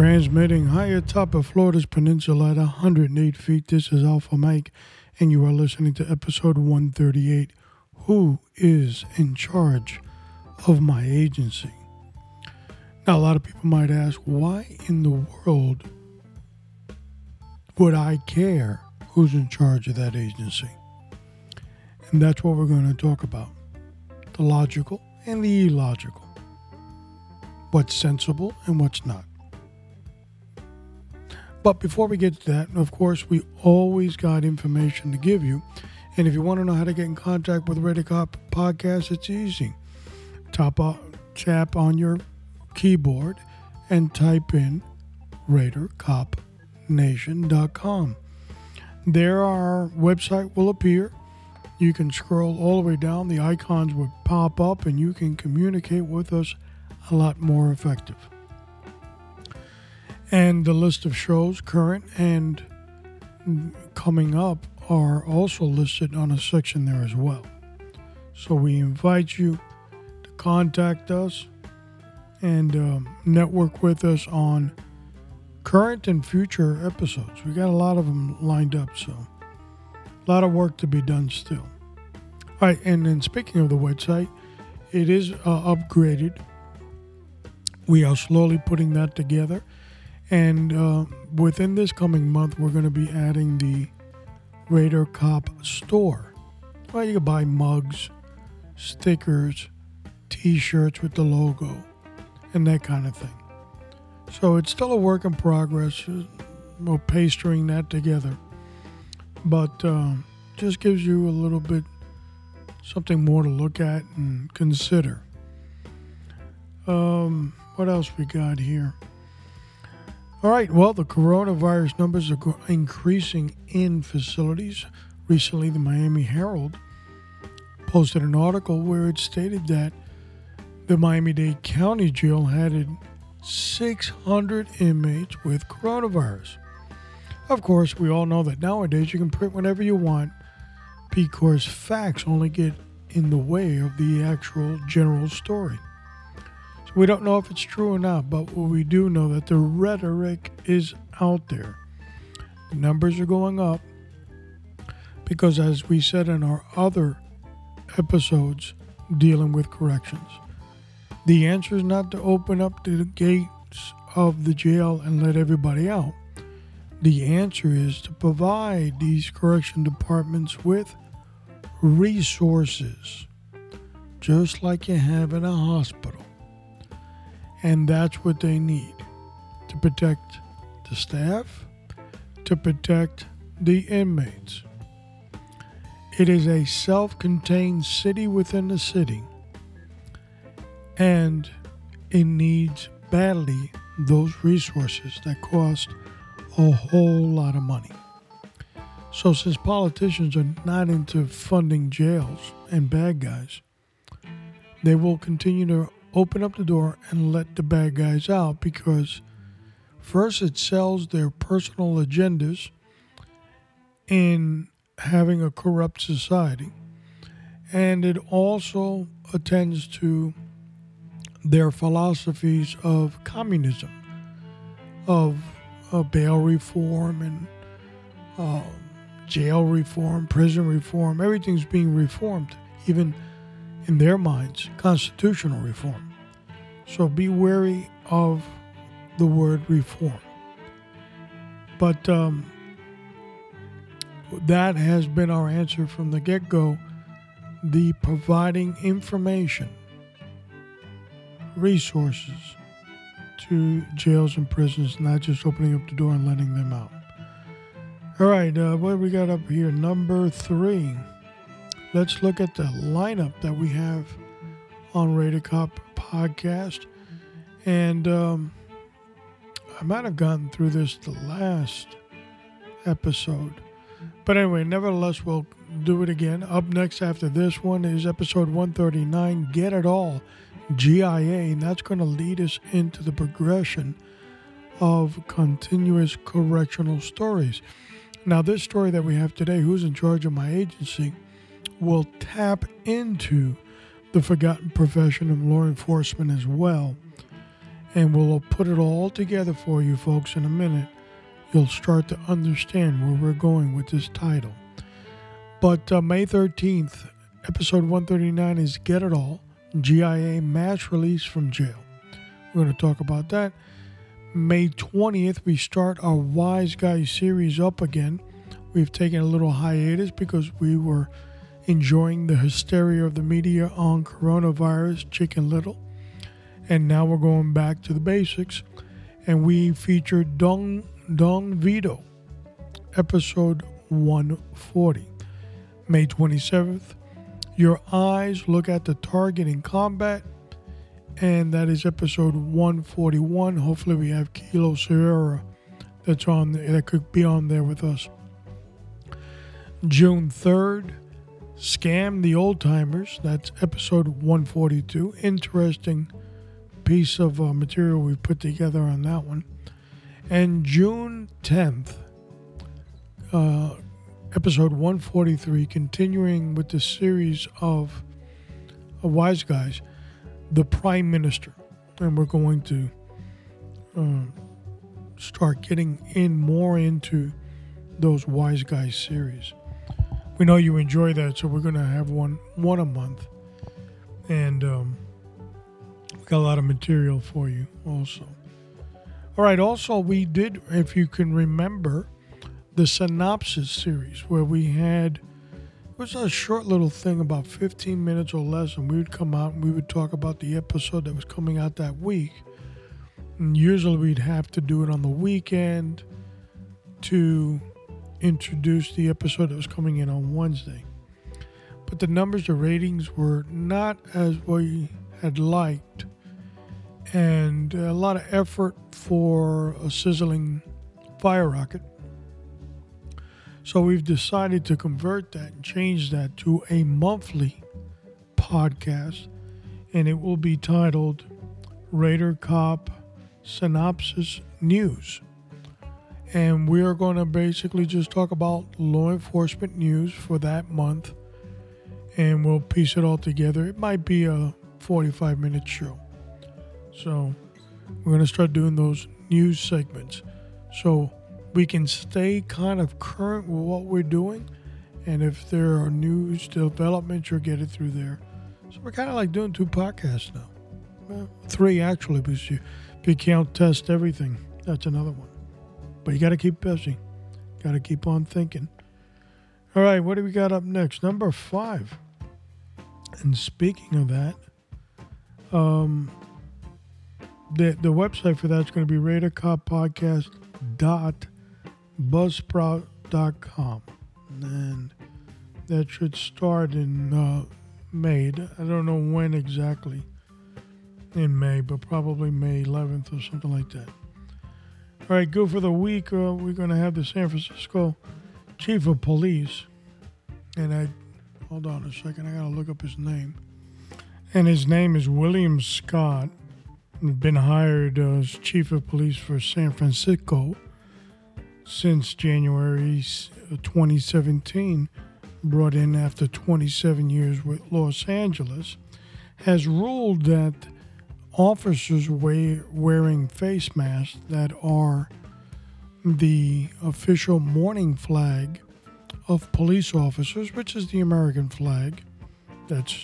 Transmitting high atop of Florida's peninsula at 108 feet, this is Alpha Mike, and you are listening to episode 138 Who is in charge of my agency? Now, a lot of people might ask, why in the world would I care who's in charge of that agency? And that's what we're going to talk about the logical and the illogical, what's sensible and what's not. But before we get to that, of course, we always got information to give you. And if you want to know how to get in contact with Raider Cop Podcast, it's easy. Top up, tap on your keyboard and type in RaiderCopNation.com. There, our website will appear. You can scroll all the way down, the icons would pop up, and you can communicate with us a lot more effective. And the list of shows, current and coming up, are also listed on a section there as well. So we invite you to contact us and um, network with us on current and future episodes. We got a lot of them lined up, so a lot of work to be done still. All right, and then speaking of the website, it is uh, upgraded. We are slowly putting that together and uh, within this coming month, we're going to be adding the Raider Cop store. Well, you can buy mugs, stickers, t shirts with the logo, and that kind of thing. So it's still a work in progress. We're pastering that together. But uh, just gives you a little bit something more to look at and consider. Um, what else we got here? All right, well, the coronavirus numbers are increasing in facilities. Recently, the Miami Herald posted an article where it stated that the Miami Dade County Jail had 600 inmates with coronavirus. Of course, we all know that nowadays you can print whatever you want because facts only get in the way of the actual general story. We don't know if it's true or not, but what we do know that the rhetoric is out there. The numbers are going up because, as we said in our other episodes dealing with corrections, the answer is not to open up the gates of the jail and let everybody out. The answer is to provide these correction departments with resources, just like you have in a hospital. And that's what they need to protect the staff, to protect the inmates. It is a self contained city within the city, and it needs badly those resources that cost a whole lot of money. So, since politicians are not into funding jails and bad guys, they will continue to open up the door and let the bad guys out because first it sells their personal agendas in having a corrupt society. And it also attends to their philosophies of communism of uh, bail reform and uh, jail reform prison reform. Everything's being reformed. Even in their minds, constitutional reform. So be wary of the word reform. But um, that has been our answer from the get go. The providing information, resources to jails and prisons, not just opening up the door and letting them out. All right, uh, what we got up here? Number three. Let's look at the lineup that we have on Raider Cop podcast. And um, I might have gone through this the last episode. But anyway, nevertheless, we'll do it again. Up next after this one is episode 139 Get It All, GIA. And that's going to lead us into the progression of continuous correctional stories. Now, this story that we have today, Who's in Charge of My Agency, will tap into the forgotten profession of law enforcement as well. And we'll put it all together for you folks in a minute. You'll start to understand where we're going with this title. But uh, May 13th, episode 139 is Get It All GIA mass release from jail. We're going to talk about that. May 20th, we start our Wise Guy series up again. We've taken a little hiatus because we were enjoying the hysteria of the media on coronavirus, Chicken Little. And now we're going back to the basics. And we feature Don, Don Vito, episode 140. May 27th, Your Eyes Look at the Target in Combat. And that is episode 141. Hopefully, we have Kilo Sierra that's on that could be on there with us. June 3rd, Scam the Old Timers. That's episode 142. Interesting piece of uh, material we put together on that one. And June 10th, uh, episode 143, continuing with the series of, of Wise Guys, the Prime Minister. And we're going to uh, start getting in more into those Wise Guys series we know you enjoy that, so we're gonna have one one a month, and um, we got a lot of material for you also. All right. Also, we did, if you can remember, the synopsis series where we had it was a short little thing about 15 minutes or less, and we would come out and we would talk about the episode that was coming out that week. And usually we'd have to do it on the weekend to introduced the episode that was coming in on Wednesday. But the numbers, the ratings were not as we had liked, and a lot of effort for a sizzling fire rocket. So we've decided to convert that and change that to a monthly podcast, and it will be titled Raider Cop Synopsis News and we are going to basically just talk about law enforcement news for that month and we'll piece it all together. It might be a 45 minute show. So we're going to start doing those news segments so we can stay kind of current with what we're doing. And if there are news developments, you'll get it through there. So we're kind of like doing two podcasts now. Well, three actually, because you, if you count test everything, that's another one. But you got to keep busy. Got to keep on thinking. All right, what do we got up next? Number five. And speaking of that, um, the the website for that's going to be RaiderCopPodcast.buzzsprout.com, and that should start in uh, May. I don't know when exactly in May, but probably May 11th or something like that. All right, go for the week. Uh, we're going to have the San Francisco chief of police. And I, hold on a second, I got to look up his name. And his name is William Scott. Been hired as chief of police for San Francisco since January 2017. Brought in after 27 years with Los Angeles. Has ruled that officers wearing face masks that are the official mourning flag of police officers, which is the American flag that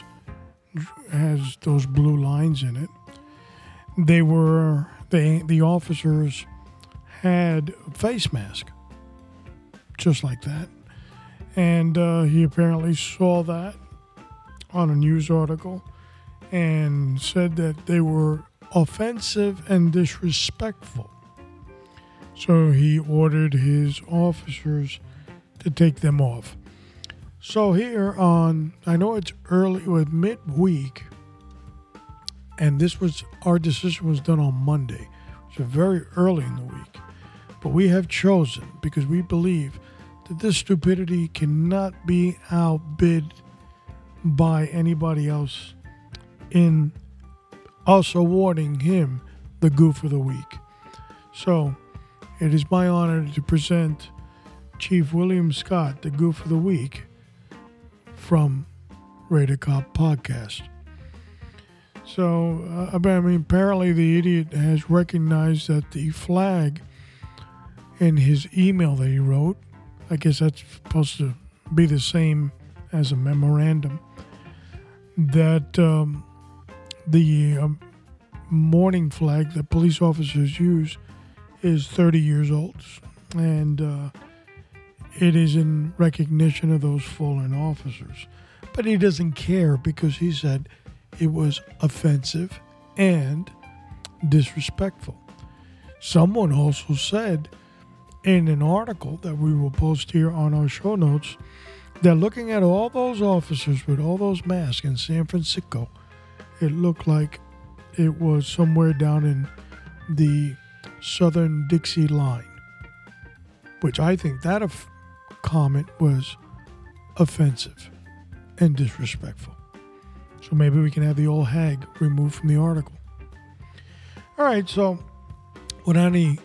has those blue lines in it. They were they the officers had face mask, just like that, And uh, he apparently saw that on a news article and said that they were offensive and disrespectful. So he ordered his officers to take them off. So here on, I know it's early, it was midweek, and this was our decision was done on Monday, so very early in the week. But we have chosen because we believe that this stupidity cannot be outbid by anybody else in us awarding him the goof of the week. So it is my honor to present Chief William Scott, the goof of the week from Radar Cop Podcast. So, uh, I mean, apparently the idiot has recognized that the flag in his email that he wrote, I guess that's supposed to be the same as a memorandum, that um, the um, mourning flag that police officers use is 30 years old. And uh, it is in recognition of those fallen officers. But he doesn't care because he said it was offensive and disrespectful. Someone also said in an article that we will post here on our show notes that looking at all those officers with all those masks in San Francisco, it looked like it was somewhere down in the southern Dixie line, which I think that comment was offensive and disrespectful. So maybe we can have the old hag removed from the article. All right, so without any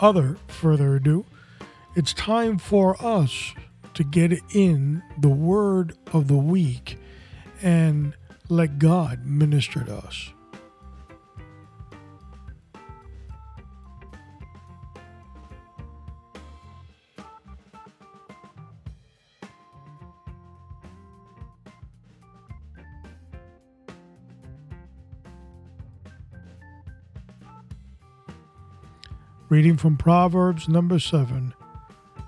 other further ado, it's time for us to get in the word of the week and let God minister to us. Reading from Proverbs number 7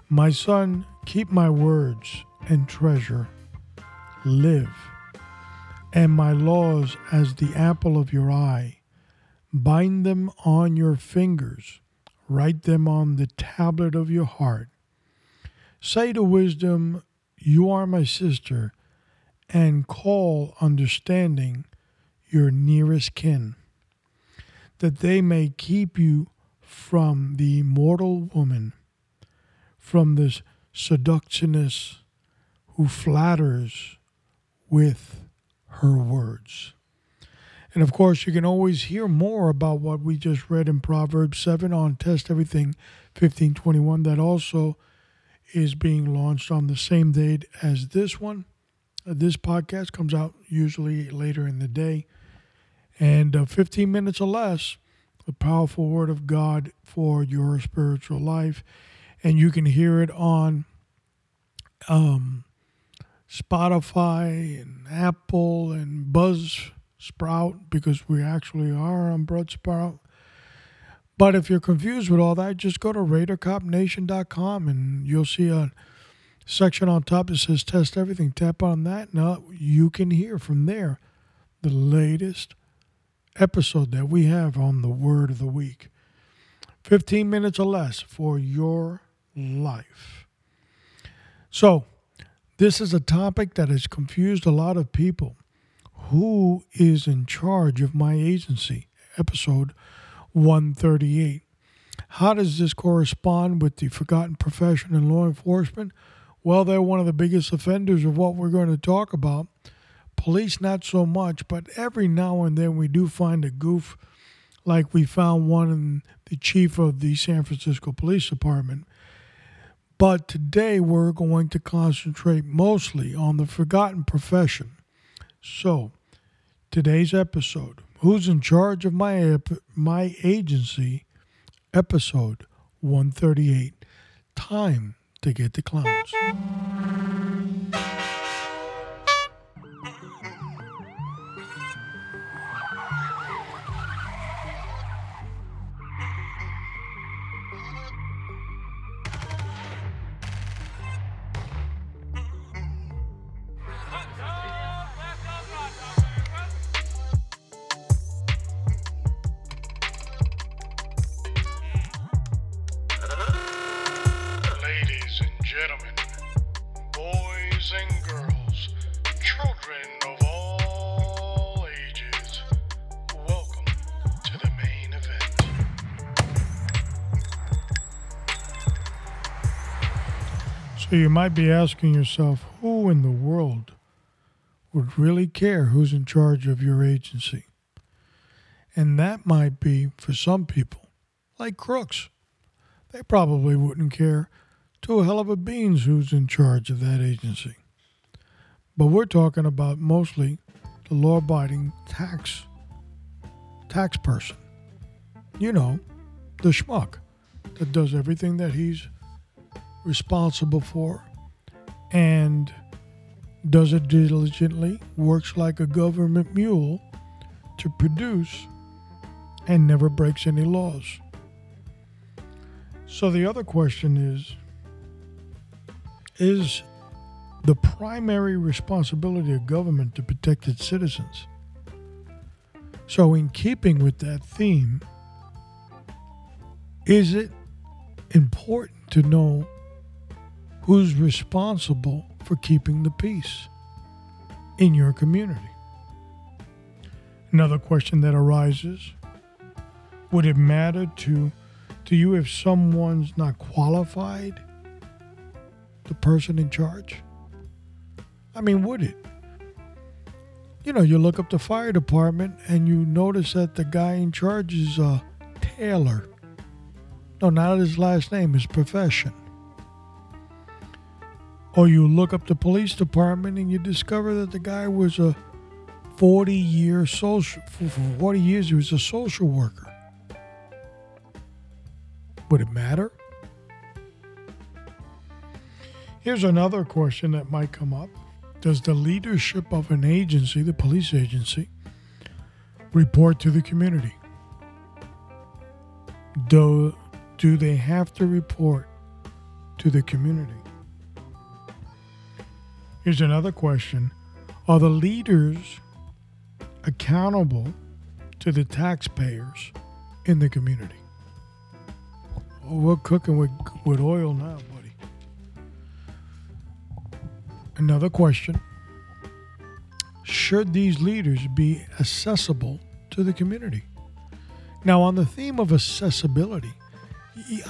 My son, keep my words and treasure, live, and my laws as the apple of your eye. Bind them on your fingers, write them on the tablet of your heart. Say to wisdom, You are my sister, and call understanding your nearest kin, that they may keep you from the mortal woman, from this seductionist who flatters with her words. And of course, you can always hear more about what we just read in Proverbs 7 on Test Everything 1521. That also is being launched on the same date as this one. Uh, this podcast comes out usually later in the day. And uh, 15 minutes or less the powerful word of God for your spiritual life. And you can hear it on um, Spotify and Apple and Buzzsprout because we actually are on Buzzsprout. But if you're confused with all that, just go to radarcopnation.com and you'll see a section on top that says test everything. Tap on that. Now you can hear from there the latest episode that we have on the Word of the Week. 15 minutes or less for your life. So, this is a topic that has confused a lot of people. Who is in charge of my agency? Episode 138. How does this correspond with the forgotten profession in law enforcement? Well, they're one of the biggest offenders of what we're going to talk about. Police, not so much, but every now and then we do find a goof, like we found one in the chief of the San Francisco Police Department. But today we're going to concentrate mostly on the forgotten profession. So, today's episode Who's in Charge of My, my Agency? Episode 138 Time to Get the Clowns. So you might be asking yourself, who in the world would really care who's in charge of your agency? And that might be, for some people, like crooks. They probably wouldn't care to a hell of a beans who's in charge of that agency. But we're talking about mostly the law abiding tax tax person. You know, the schmuck that does everything that he's responsible for and does it diligently, works like a government mule to produce and never breaks any laws. So the other question is is the primary responsibility of government to protect its citizens. So, in keeping with that theme, is it important to know who's responsible for keeping the peace in your community? Another question that arises would it matter to, to you if someone's not qualified, the person in charge? I mean, would it? You know, you look up the fire department and you notice that the guy in charge is uh, Taylor. No, not his last name, his profession. Or you look up the police department and you discover that the guy was a 40 year social, for 40 years he was a social worker. Would it matter? Here's another question that might come up Does the leadership of an agency, the police agency, report to the community? Do, do they have to report to the community? Here's another question Are the leaders accountable to the taxpayers in the community? We're cooking with, with oil now, buddy. Another question Should these leaders be accessible to the community? Now, on the theme of accessibility,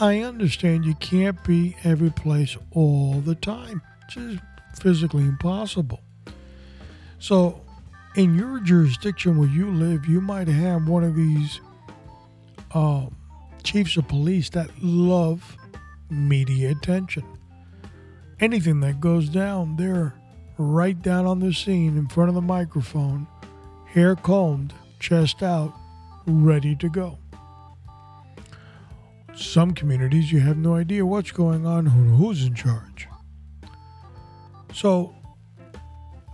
I understand you can't be every place all the time. Just physically impossible. So, in your jurisdiction where you live, you might have one of these um, chiefs of police that love media attention. Anything that goes down, they're right down on the scene in front of the microphone, hair combed, chest out, ready to go. Some communities, you have no idea what's going on, who's in charge. So,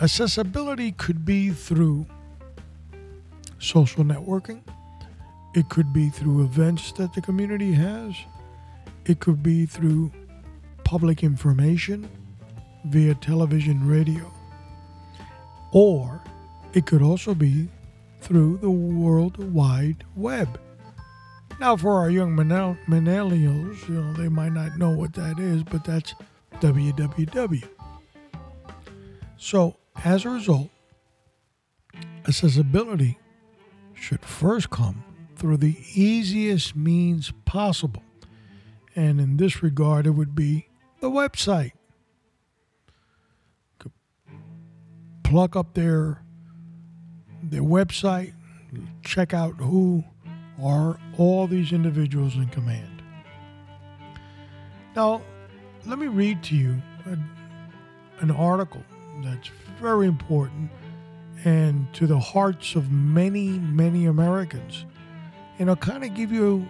accessibility could be through social networking it could be through events that the community has. It could be through public information via television, radio. Or it could also be through the World Wide Web. Now, for our young millennials, you know, they might not know what that is, but that's www. So, as a result, accessibility should first come through the easiest means possible. And in this regard, it would be the website. Pluck up their their website, check out who are all these individuals in command. Now, let me read to you a, an article that's very important and to the hearts of many, many Americans. And I'll kind of give you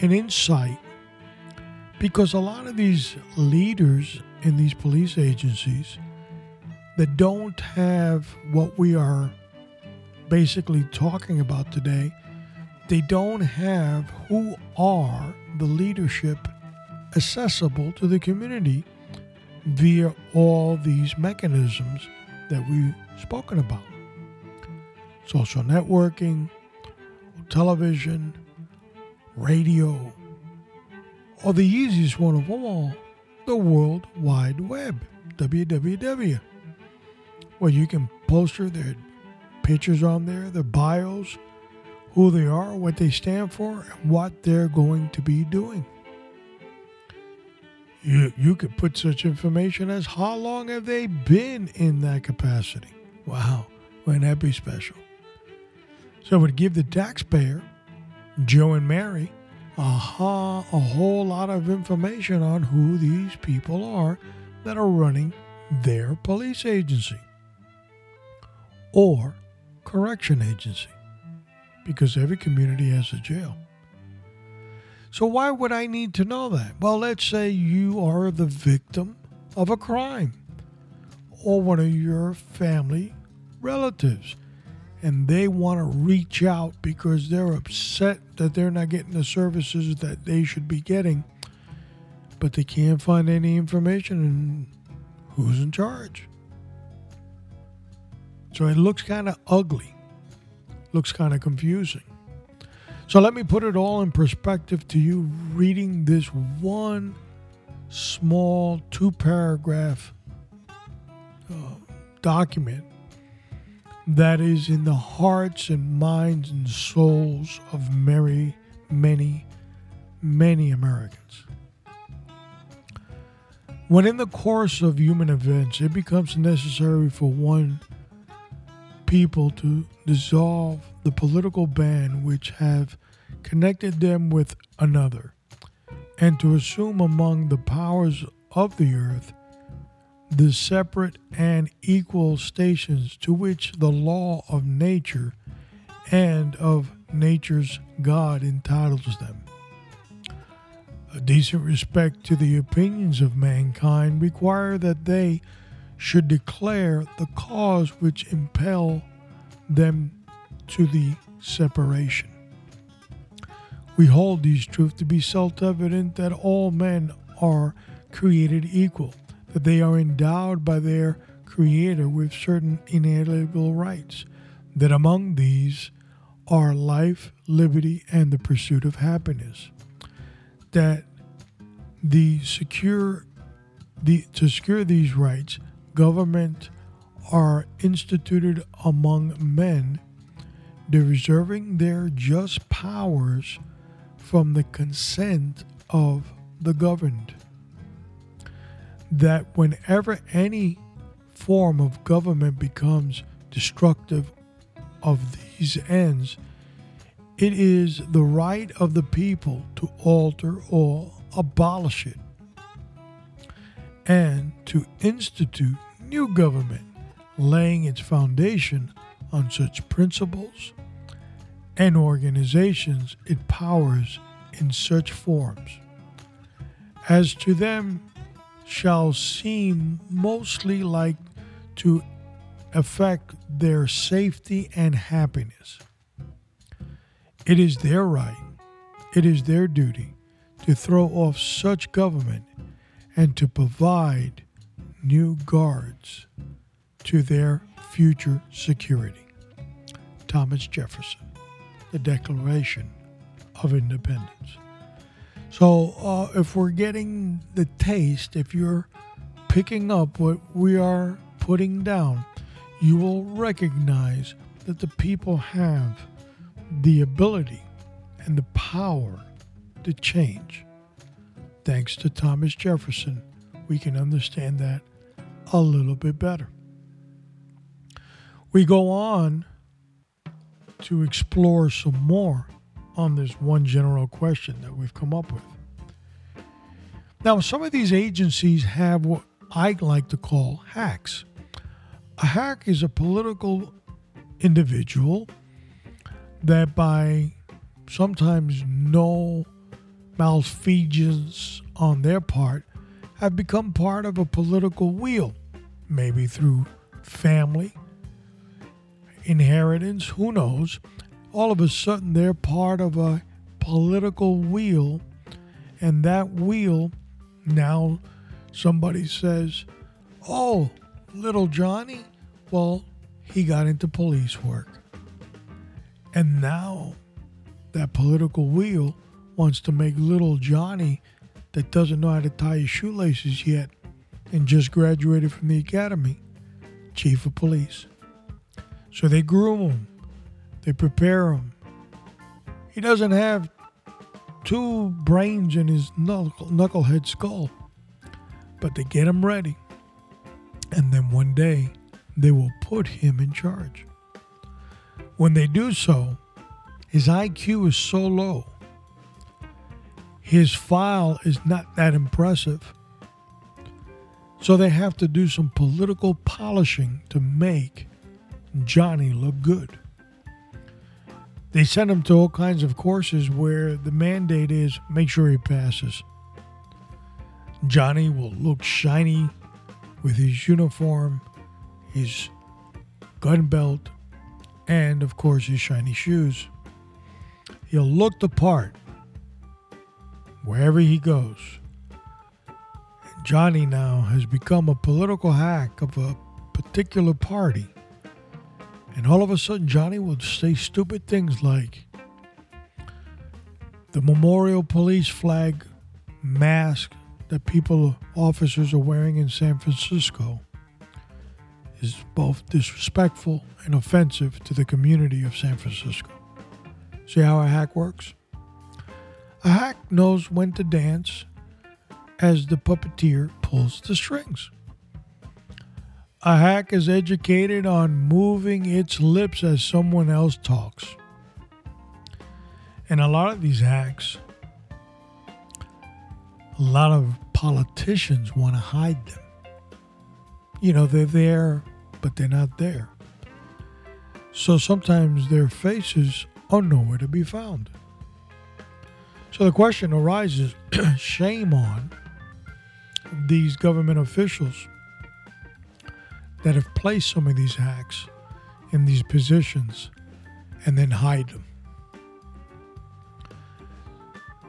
an insight because a lot of these leaders in these police agencies that don't have what we are basically talking about today, they don't have who are the leadership accessible to the community via all these mechanisms that we've spoken about social networking, television, radio, or the easiest one of all, the World Wide Web, www. Where you can post their pictures on there, their bios, who they are, what they stand for, and what they're going to be doing. You, you could put such information as how long have they been in that capacity. Wow, wouldn't that be special? So it would give the taxpayer, Joe and Mary, aha, a whole lot of information on who these people are that are running their police agency or correction agency because every community has a jail. So, why would I need to know that? Well, let's say you are the victim of a crime or one of your family relatives and they want to reach out because they're upset that they're not getting the services that they should be getting, but they can't find any information and who's in charge. So it looks kind of ugly, looks kind of confusing. So let me put it all in perspective to you reading this one small two paragraph uh, document that is in the hearts and minds and souls of many, many, many Americans. When in the course of human events it becomes necessary for one people to dissolve the political band which have connected them with another, and to assume among the powers of the earth the separate and equal stations to which the law of nature and of nature's God entitles them. A decent respect to the opinions of mankind require that they should declare the cause which impel them to the separation. We hold these truths to be self evident that all men are created equal that they are endowed by their Creator with certain inalienable rights, that among these are life, liberty, and the pursuit of happiness. That the secure the to secure these rights, government are instituted among men, reserving their just powers from the consent of the governed. That whenever any form of government becomes destructive of these ends, it is the right of the people to alter or abolish it and to institute new government, laying its foundation on such principles and organizations it powers in such forms as to them shall seem mostly like to affect their safety and happiness. It is their right, it is their duty to throw off such government and to provide new guards to their future security. Thomas Jefferson, the Declaration of Independence. So, uh, if we're getting the taste, if you're picking up what we are putting down, you will recognize that the people have the ability and the power to change. Thanks to Thomas Jefferson, we can understand that a little bit better. We go on to explore some more on this one general question that we've come up with. Now, some of these agencies have what I like to call hacks. A hack is a political individual that, by sometimes no malfeasance on their part, have become part of a political wheel, maybe through family, inheritance, who knows, all of a sudden they're part of a political wheel, and that wheel now somebody says, Oh, little Johnny, well, he got into police work. And now that political wheel wants to make little Johnny that doesn't know how to tie his shoelaces yet and just graduated from the academy, chief of police. So they groom him, they prepare him. He doesn't have two brains in his knuckle, knucklehead skull, but they get him ready. And then one day, they will put him in charge. When they do so, his IQ is so low, his file is not that impressive. So they have to do some political polishing to make Johnny look good. They send him to all kinds of courses where the mandate is make sure he passes. Johnny will look shiny with his uniform, his gun belt, and of course his shiny shoes. He'll look the part wherever he goes. Johnny now has become a political hack of a particular party. And all of a sudden, Johnny would say stupid things like the memorial police flag mask that people, officers, are wearing in San Francisco is both disrespectful and offensive to the community of San Francisco. See how a hack works? A hack knows when to dance as the puppeteer pulls the strings. A hack is educated on moving its lips as someone else talks. And a lot of these hacks, a lot of politicians want to hide them. You know, they're there, but they're not there. So sometimes their faces are nowhere to be found. So the question arises shame on these government officials that have placed some of these hacks in these positions and then hide them.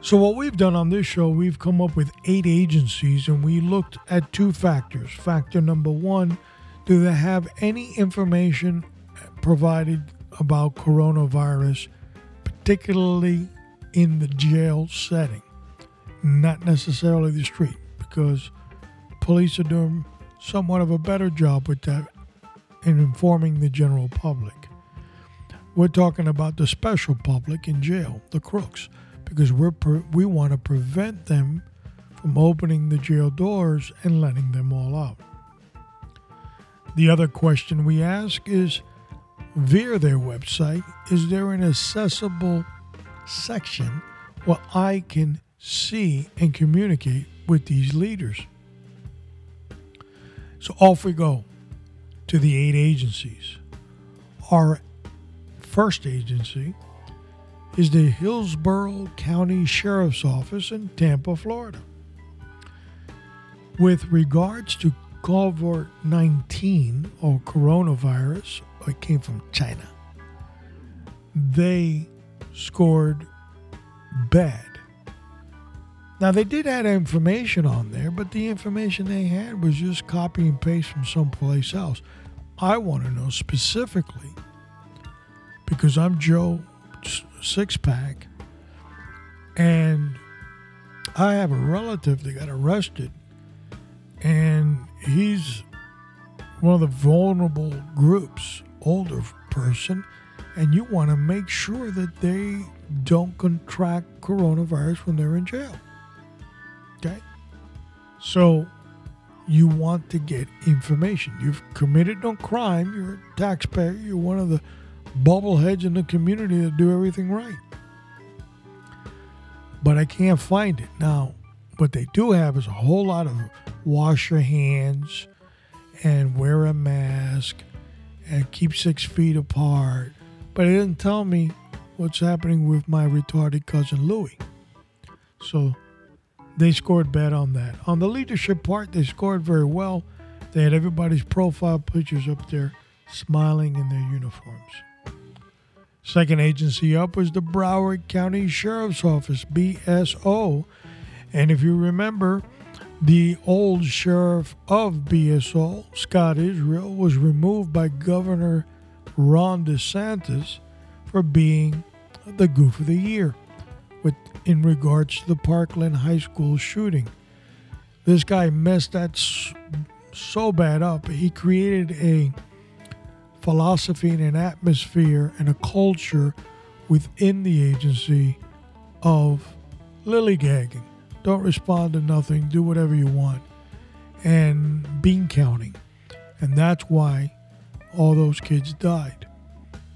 So, what we've done on this show, we've come up with eight agencies and we looked at two factors. Factor number one do they have any information provided about coronavirus, particularly in the jail setting, not necessarily the street, because police are doing somewhat of a better job with that in informing the general public. We're talking about the special public in jail, the crooks, because we're pre- we want to prevent them from opening the jail doors and letting them all out. The other question we ask is via their website, is there an accessible section where I can see and communicate with these leaders? So off we go to the eight agencies. Our first agency is the Hillsborough County Sheriff's Office in Tampa, Florida. With regards to COVID 19 or coronavirus, it came from China, they scored bad. Now, they did add information on there, but the information they had was just copy and paste from someplace else. I want to know specifically because I'm Joe Sixpack and I have a relative that got arrested and he's one of the vulnerable groups, older person, and you want to make sure that they don't contract coronavirus when they're in jail. Okay? So you want to get information. You've committed no crime, you're a taxpayer, you're one of the bobbleheads in the community that do everything right. But I can't find it. Now, what they do have is a whole lot of wash your hands and wear a mask and keep six feet apart. But it didn't tell me what's happening with my retarded cousin Louie. So they scored bad on that. On the leadership part, they scored very well. They had everybody's profile pictures up there smiling in their uniforms. Second agency up was the Broward County Sheriff's Office, BSO. And if you remember, the old sheriff of BSO, Scott Israel, was removed by Governor Ron DeSantis for being the goof of the year in regards to the Parkland High School shooting. This guy messed that so bad up. He created a philosophy and an atmosphere and a culture within the agency of lillygagging. Don't respond to nothing, do whatever you want, and bean counting. And that's why all those kids died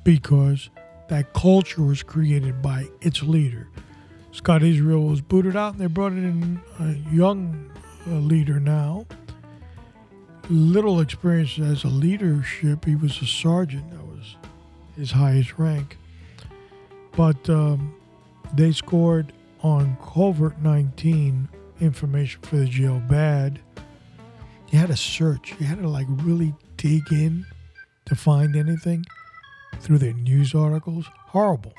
because that culture was created by its leader. Scott Israel was booted out, and they brought in a young uh, leader now. Little experience as a leadership. He was a sergeant. That was his highest rank. But um, they scored on COVID-19 information for the jail bad. You had to search. You had to like really dig in to find anything through their news articles. Horrible.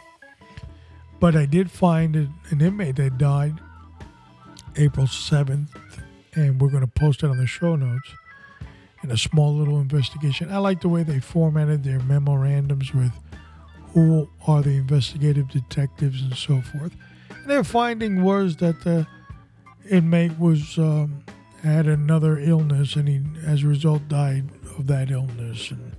But I did find an inmate that died April 7th, and we're going to post it on the show notes in a small little investigation. I like the way they formatted their memorandums with who are the investigative detectives and so forth. And their finding was that the inmate was um, had another illness, and he, as a result, died of that illness, and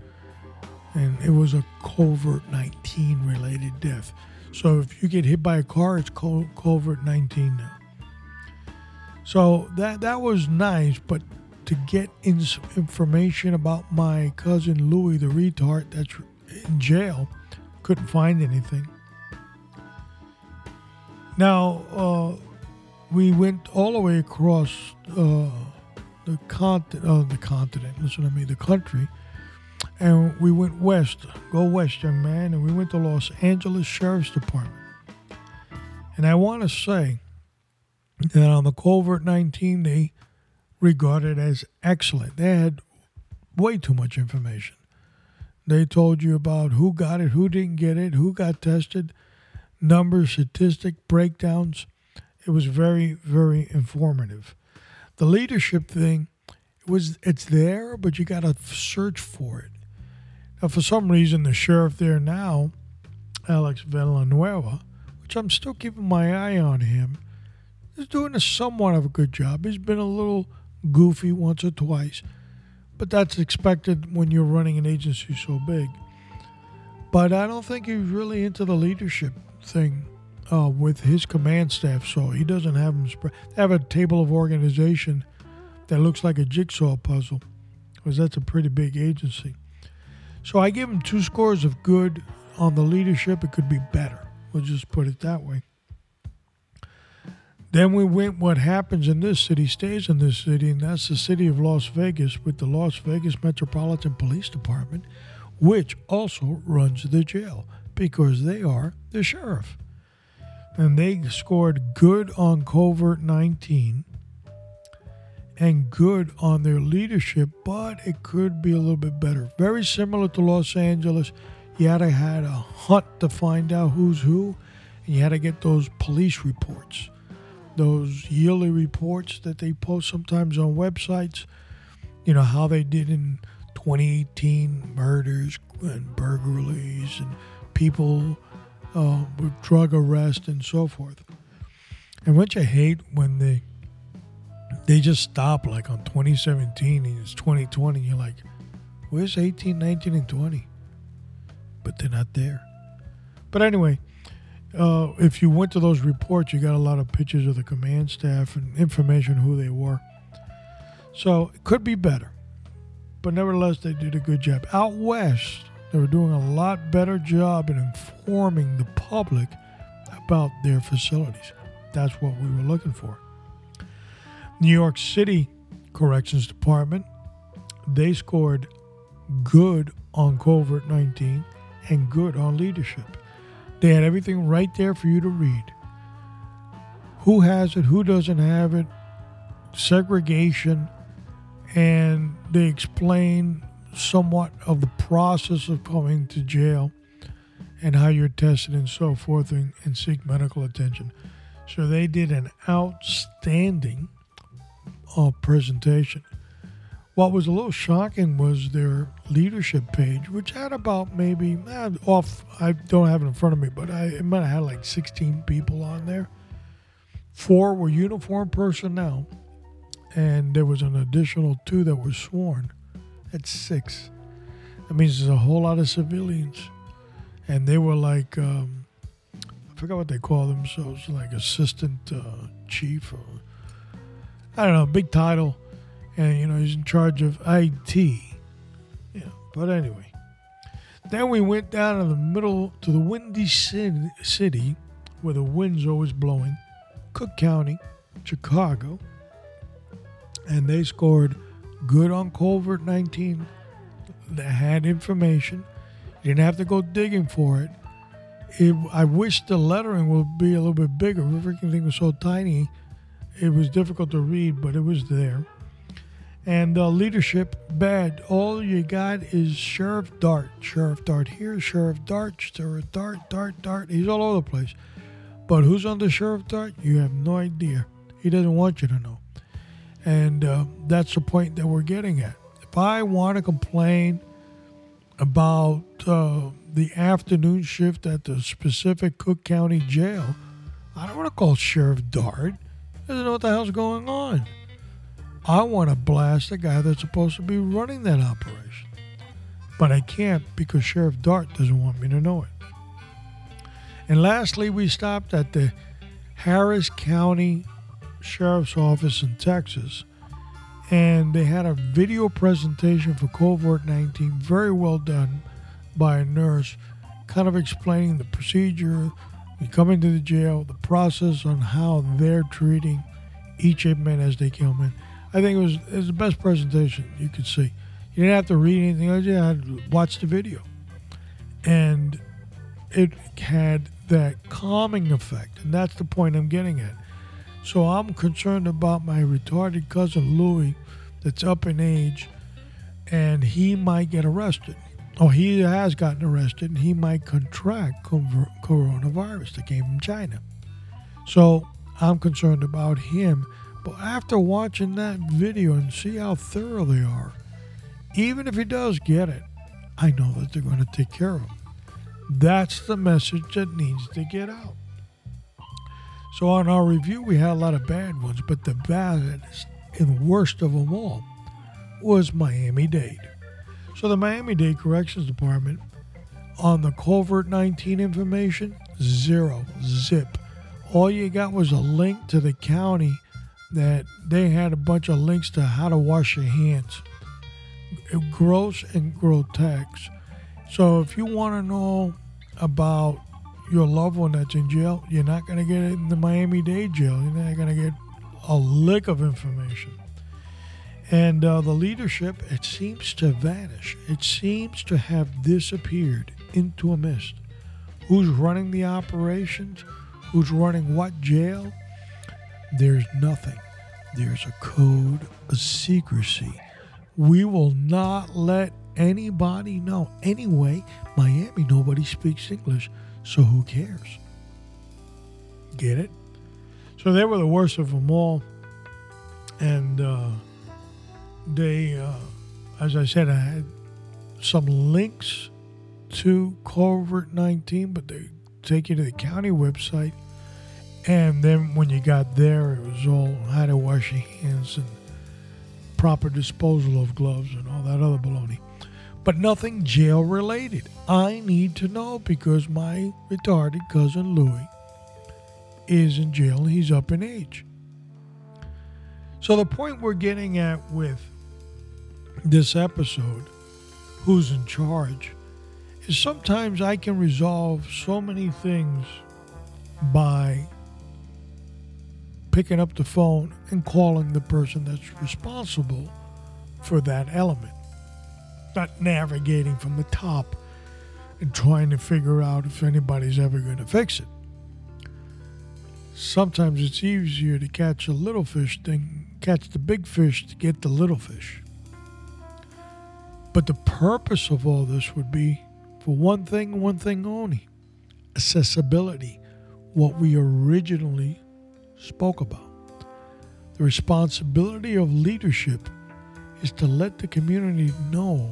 and it was a COVID-19 related death. So if you get hit by a car, it's COVID-19 now. So that that was nice, but to get in information about my cousin Louis the retard that's in jail, couldn't find anything. Now uh, we went all the way across uh, the continent, uh, the continent. Listen to me, the country and we went west. Go west, young man. And we went to Los Angeles Sheriff's Department. And I want to say that on the COVID-19, they regarded as excellent. They had way too much information. They told you about who got it, who didn't get it, who got tested, numbers, statistic breakdowns. It was very, very informative. The leadership thing was it's there, but you got to search for it. Now, for some reason, the sheriff there now, Alex Villanueva, which I'm still keeping my eye on him, is doing a somewhat of a good job. He's been a little goofy once or twice, but that's expected when you're running an agency so big. But I don't think he's really into the leadership thing uh, with his command staff, so he doesn't have them. Spread. They have a table of organization that looks like a jigsaw puzzle, because that's a pretty big agency. So I give him two scores of good on the leadership. It could be better. We'll just put it that way. Then we went what happens in this city stays in this city, and that's the city of Las Vegas with the Las Vegas Metropolitan Police Department, which also runs the jail because they are the sheriff. And they scored good on COVID-19 and good on their leadership, but it could be a little bit better. Very similar to Los Angeles. You had to had a hunt to find out who's who, and you had to get those police reports, those yearly reports that they post sometimes on websites. You know how they did in 2018 murders and burglaries and people uh, with drug arrest and so forth. And what you hate when they they just stop like on 2017 and it's 2020. You're like, where's 18, 19, and 20? But they're not there. But anyway, uh, if you went to those reports, you got a lot of pictures of the command staff and information who they were. So it could be better. But nevertheless, they did a good job. Out west, they were doing a lot better job in informing the public about their facilities. That's what we were looking for. New York City Corrections Department, they scored good on COVID-19 and good on leadership. They had everything right there for you to read. Who has it, who doesn't have it, segregation, and they explain somewhat of the process of coming to jail and how you're tested and so forth and, and seek medical attention. So they did an outstanding uh, presentation. What was a little shocking was their leadership page, which had about maybe eh, off. I don't have it in front of me, but I it might have had like 16 people on there. Four were uniformed personnel, and there was an additional two that were sworn. That's six. That means there's a whole lot of civilians. And they were like, um, I forgot what they call themselves, like assistant uh, chief or, I don't know, big title. And, you know, he's in charge of IT. Yeah, but anyway. Then we went down in the middle to the windy city where the wind's always blowing Cook County, Chicago, and they scored good on COVID-19. They had information. You didn't have to go digging for it. it. I wish the lettering would be a little bit bigger. Everything thing was so tiny, it was difficult to read, but it was there. And uh, leadership, bad. All you got is Sheriff Dart. Sheriff Dart here, Sheriff Dart, Sheriff Dart, Dart, Dart. He's all over the place. But who's under Sheriff Dart? You have no idea. He doesn't want you to know. And uh, that's the point that we're getting at. If I want to complain about uh, the afternoon shift at the specific Cook County jail, I don't want to call Sheriff Dart. Doesn't know what the hell's going on. I want to blast the guy that's supposed to be running that operation. But I can't because Sheriff Dart doesn't want me to know it. And lastly, we stopped at the Harris County Sheriff's Office in Texas, and they had a video presentation for COVID-19, very well done by a nurse, kind of explaining the procedure, coming into the jail, the process on how they're treating each inmate as they come in. I think it was, it was the best presentation you could see. You didn't have to read anything else, you had to watch the video. And it had that calming effect, and that's the point I'm getting at. So I'm concerned about my retarded cousin Louis that's up in age, and he might get arrested. Oh, he has gotten arrested, and he might contract coronavirus that came from China. So I'm concerned about him. But after watching that video and see how thorough they are, even if he does get it, I know that they're going to take care of him. That's the message that needs to get out. So, on our review, we had a lot of bad ones, but the baddest and worst of them all was Miami Dade. So, the Miami Dade Corrections Department on the COVID-19 information, zero, zip. All you got was a link to the county that they had a bunch of links to how to wash your hands. Gross and grotesque. So if you want to know about your loved one that's in jail, you're not going to get it in the Miami Dade jail. You're not going to get a lick of information. And uh, the leadership, it seems to vanish. It seems to have disappeared into a mist. Who's running the operations? Who's running what jail? There's nothing. There's a code of secrecy. We will not let anybody know. Anyway, Miami, nobody speaks English, so who cares? Get it? So they were the worst of them all. And uh, they, uh, as I said, I had some links to COVID-19, but they take you to the county website. And then when you got there, it was all how to wash your hands and proper disposal of gloves and all that other baloney but nothing jail related. I need to know because my retarded cousin Louis is in jail and he's up in age. So, the point we're getting at with this episode, who's in charge, is sometimes I can resolve so many things by picking up the phone and calling the person that's responsible for that element not navigating from the top and trying to figure out if anybody's ever going to fix it. Sometimes it's easier to catch a little fish than catch the big fish to get the little fish. But the purpose of all this would be for one thing, one thing only accessibility, what we originally spoke about. The responsibility of leadership is to let the community know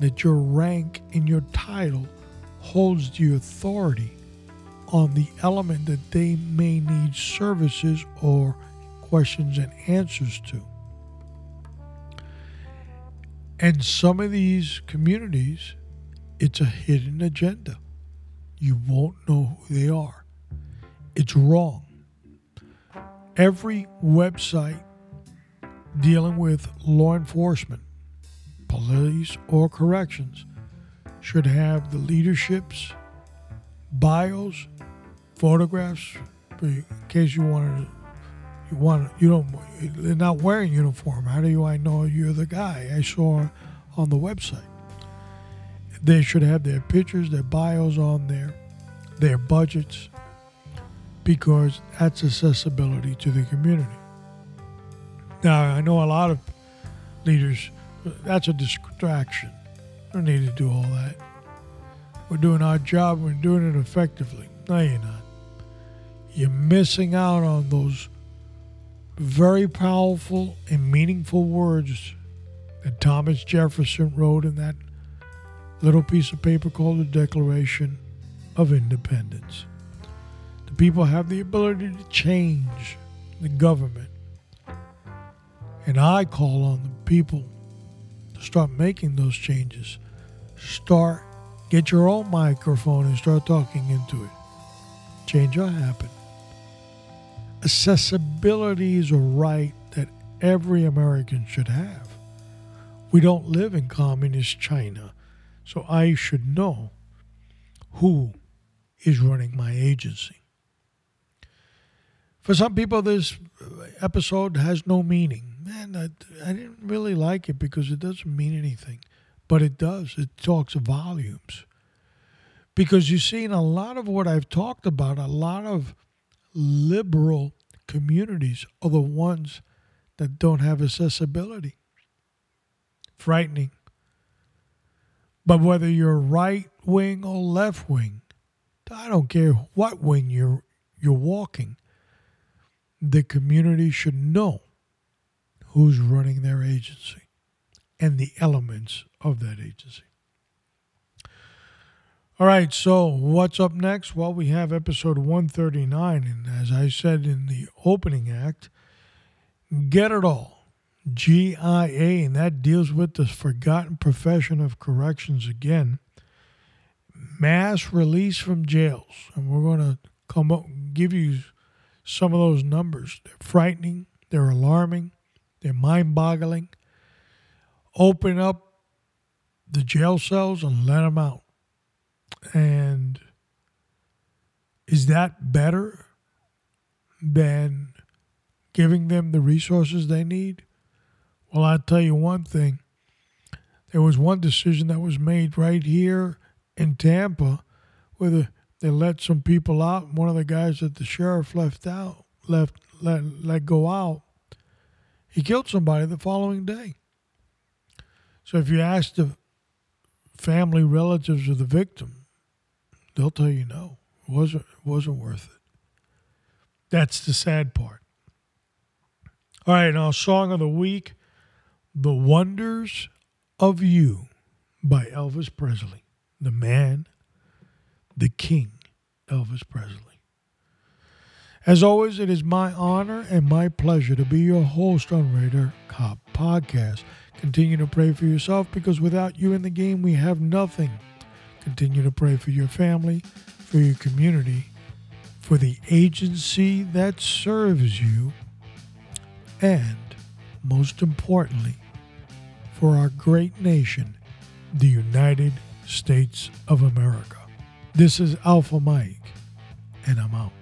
that your rank and your title holds the authority on the element that they may need services or questions and answers to. And some of these communities, it's a hidden agenda. You won't know who they are. It's wrong. Every website dealing with law enforcement, police, or corrections should have the leadership's bios, photographs, in case you wanted to you want you don't they're not wearing uniform. How do you I know you're the guy I saw on the website? They should have their pictures, their bios on there, their budgets, because that's accessibility to the community. Now I know a lot of leaders that's a distraction. Don't need to do all that. We're doing our job, we're doing it effectively. No, you're not. You're missing out on those very powerful and meaningful words that Thomas Jefferson wrote in that little piece of paper called the Declaration of Independence. The people have the ability to change the government. And I call on the people to start making those changes. Start, get your own microphone and start talking into it. Change will happen accessibility is a right that every American should have. We don't live in communist China, so I should know who is running my agency. For some people, this episode has no meaning. Man, I, I didn't really like it because it doesn't mean anything, but it does. It talks volumes. Because you see, in a lot of what I've talked about, a lot of liberal communities are the ones that don't have accessibility. Frightening. But whether you're right wing or left wing, I don't care what wing you're you're walking. The community should know who's running their agency and the elements of that agency. All right, so what's up next? Well, we have episode 139, and as I said in the opening act, Get It All, GIA, and that deals with the forgotten profession of corrections again. Mass release from jails, and we're going to come up give you some of those numbers. They're frightening, they're alarming, they're mind boggling. Open up the jail cells and let them out and is that better than giving them the resources they need? Well, I'll tell you one thing. There was one decision that was made right here in Tampa where the, they let some people out. One of the guys that the sheriff left out, left let, let go out, he killed somebody the following day. So if you ask the family relatives of the victim, they'll tell you no. It wasn't wasn't worth it. That's the sad part. All right, now song of the week, "The Wonders of You" by Elvis Presley, the man, the king, Elvis Presley. As always, it is my honor and my pleasure to be your host on Radar Cop Podcast. Continue to pray for yourself because without you in the game, we have nothing. Continue to pray for your family, for your community, for the agency that serves you, and most importantly, for our great nation, the United States of America. This is Alpha Mike, and I'm out.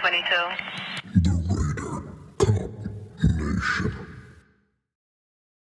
2022.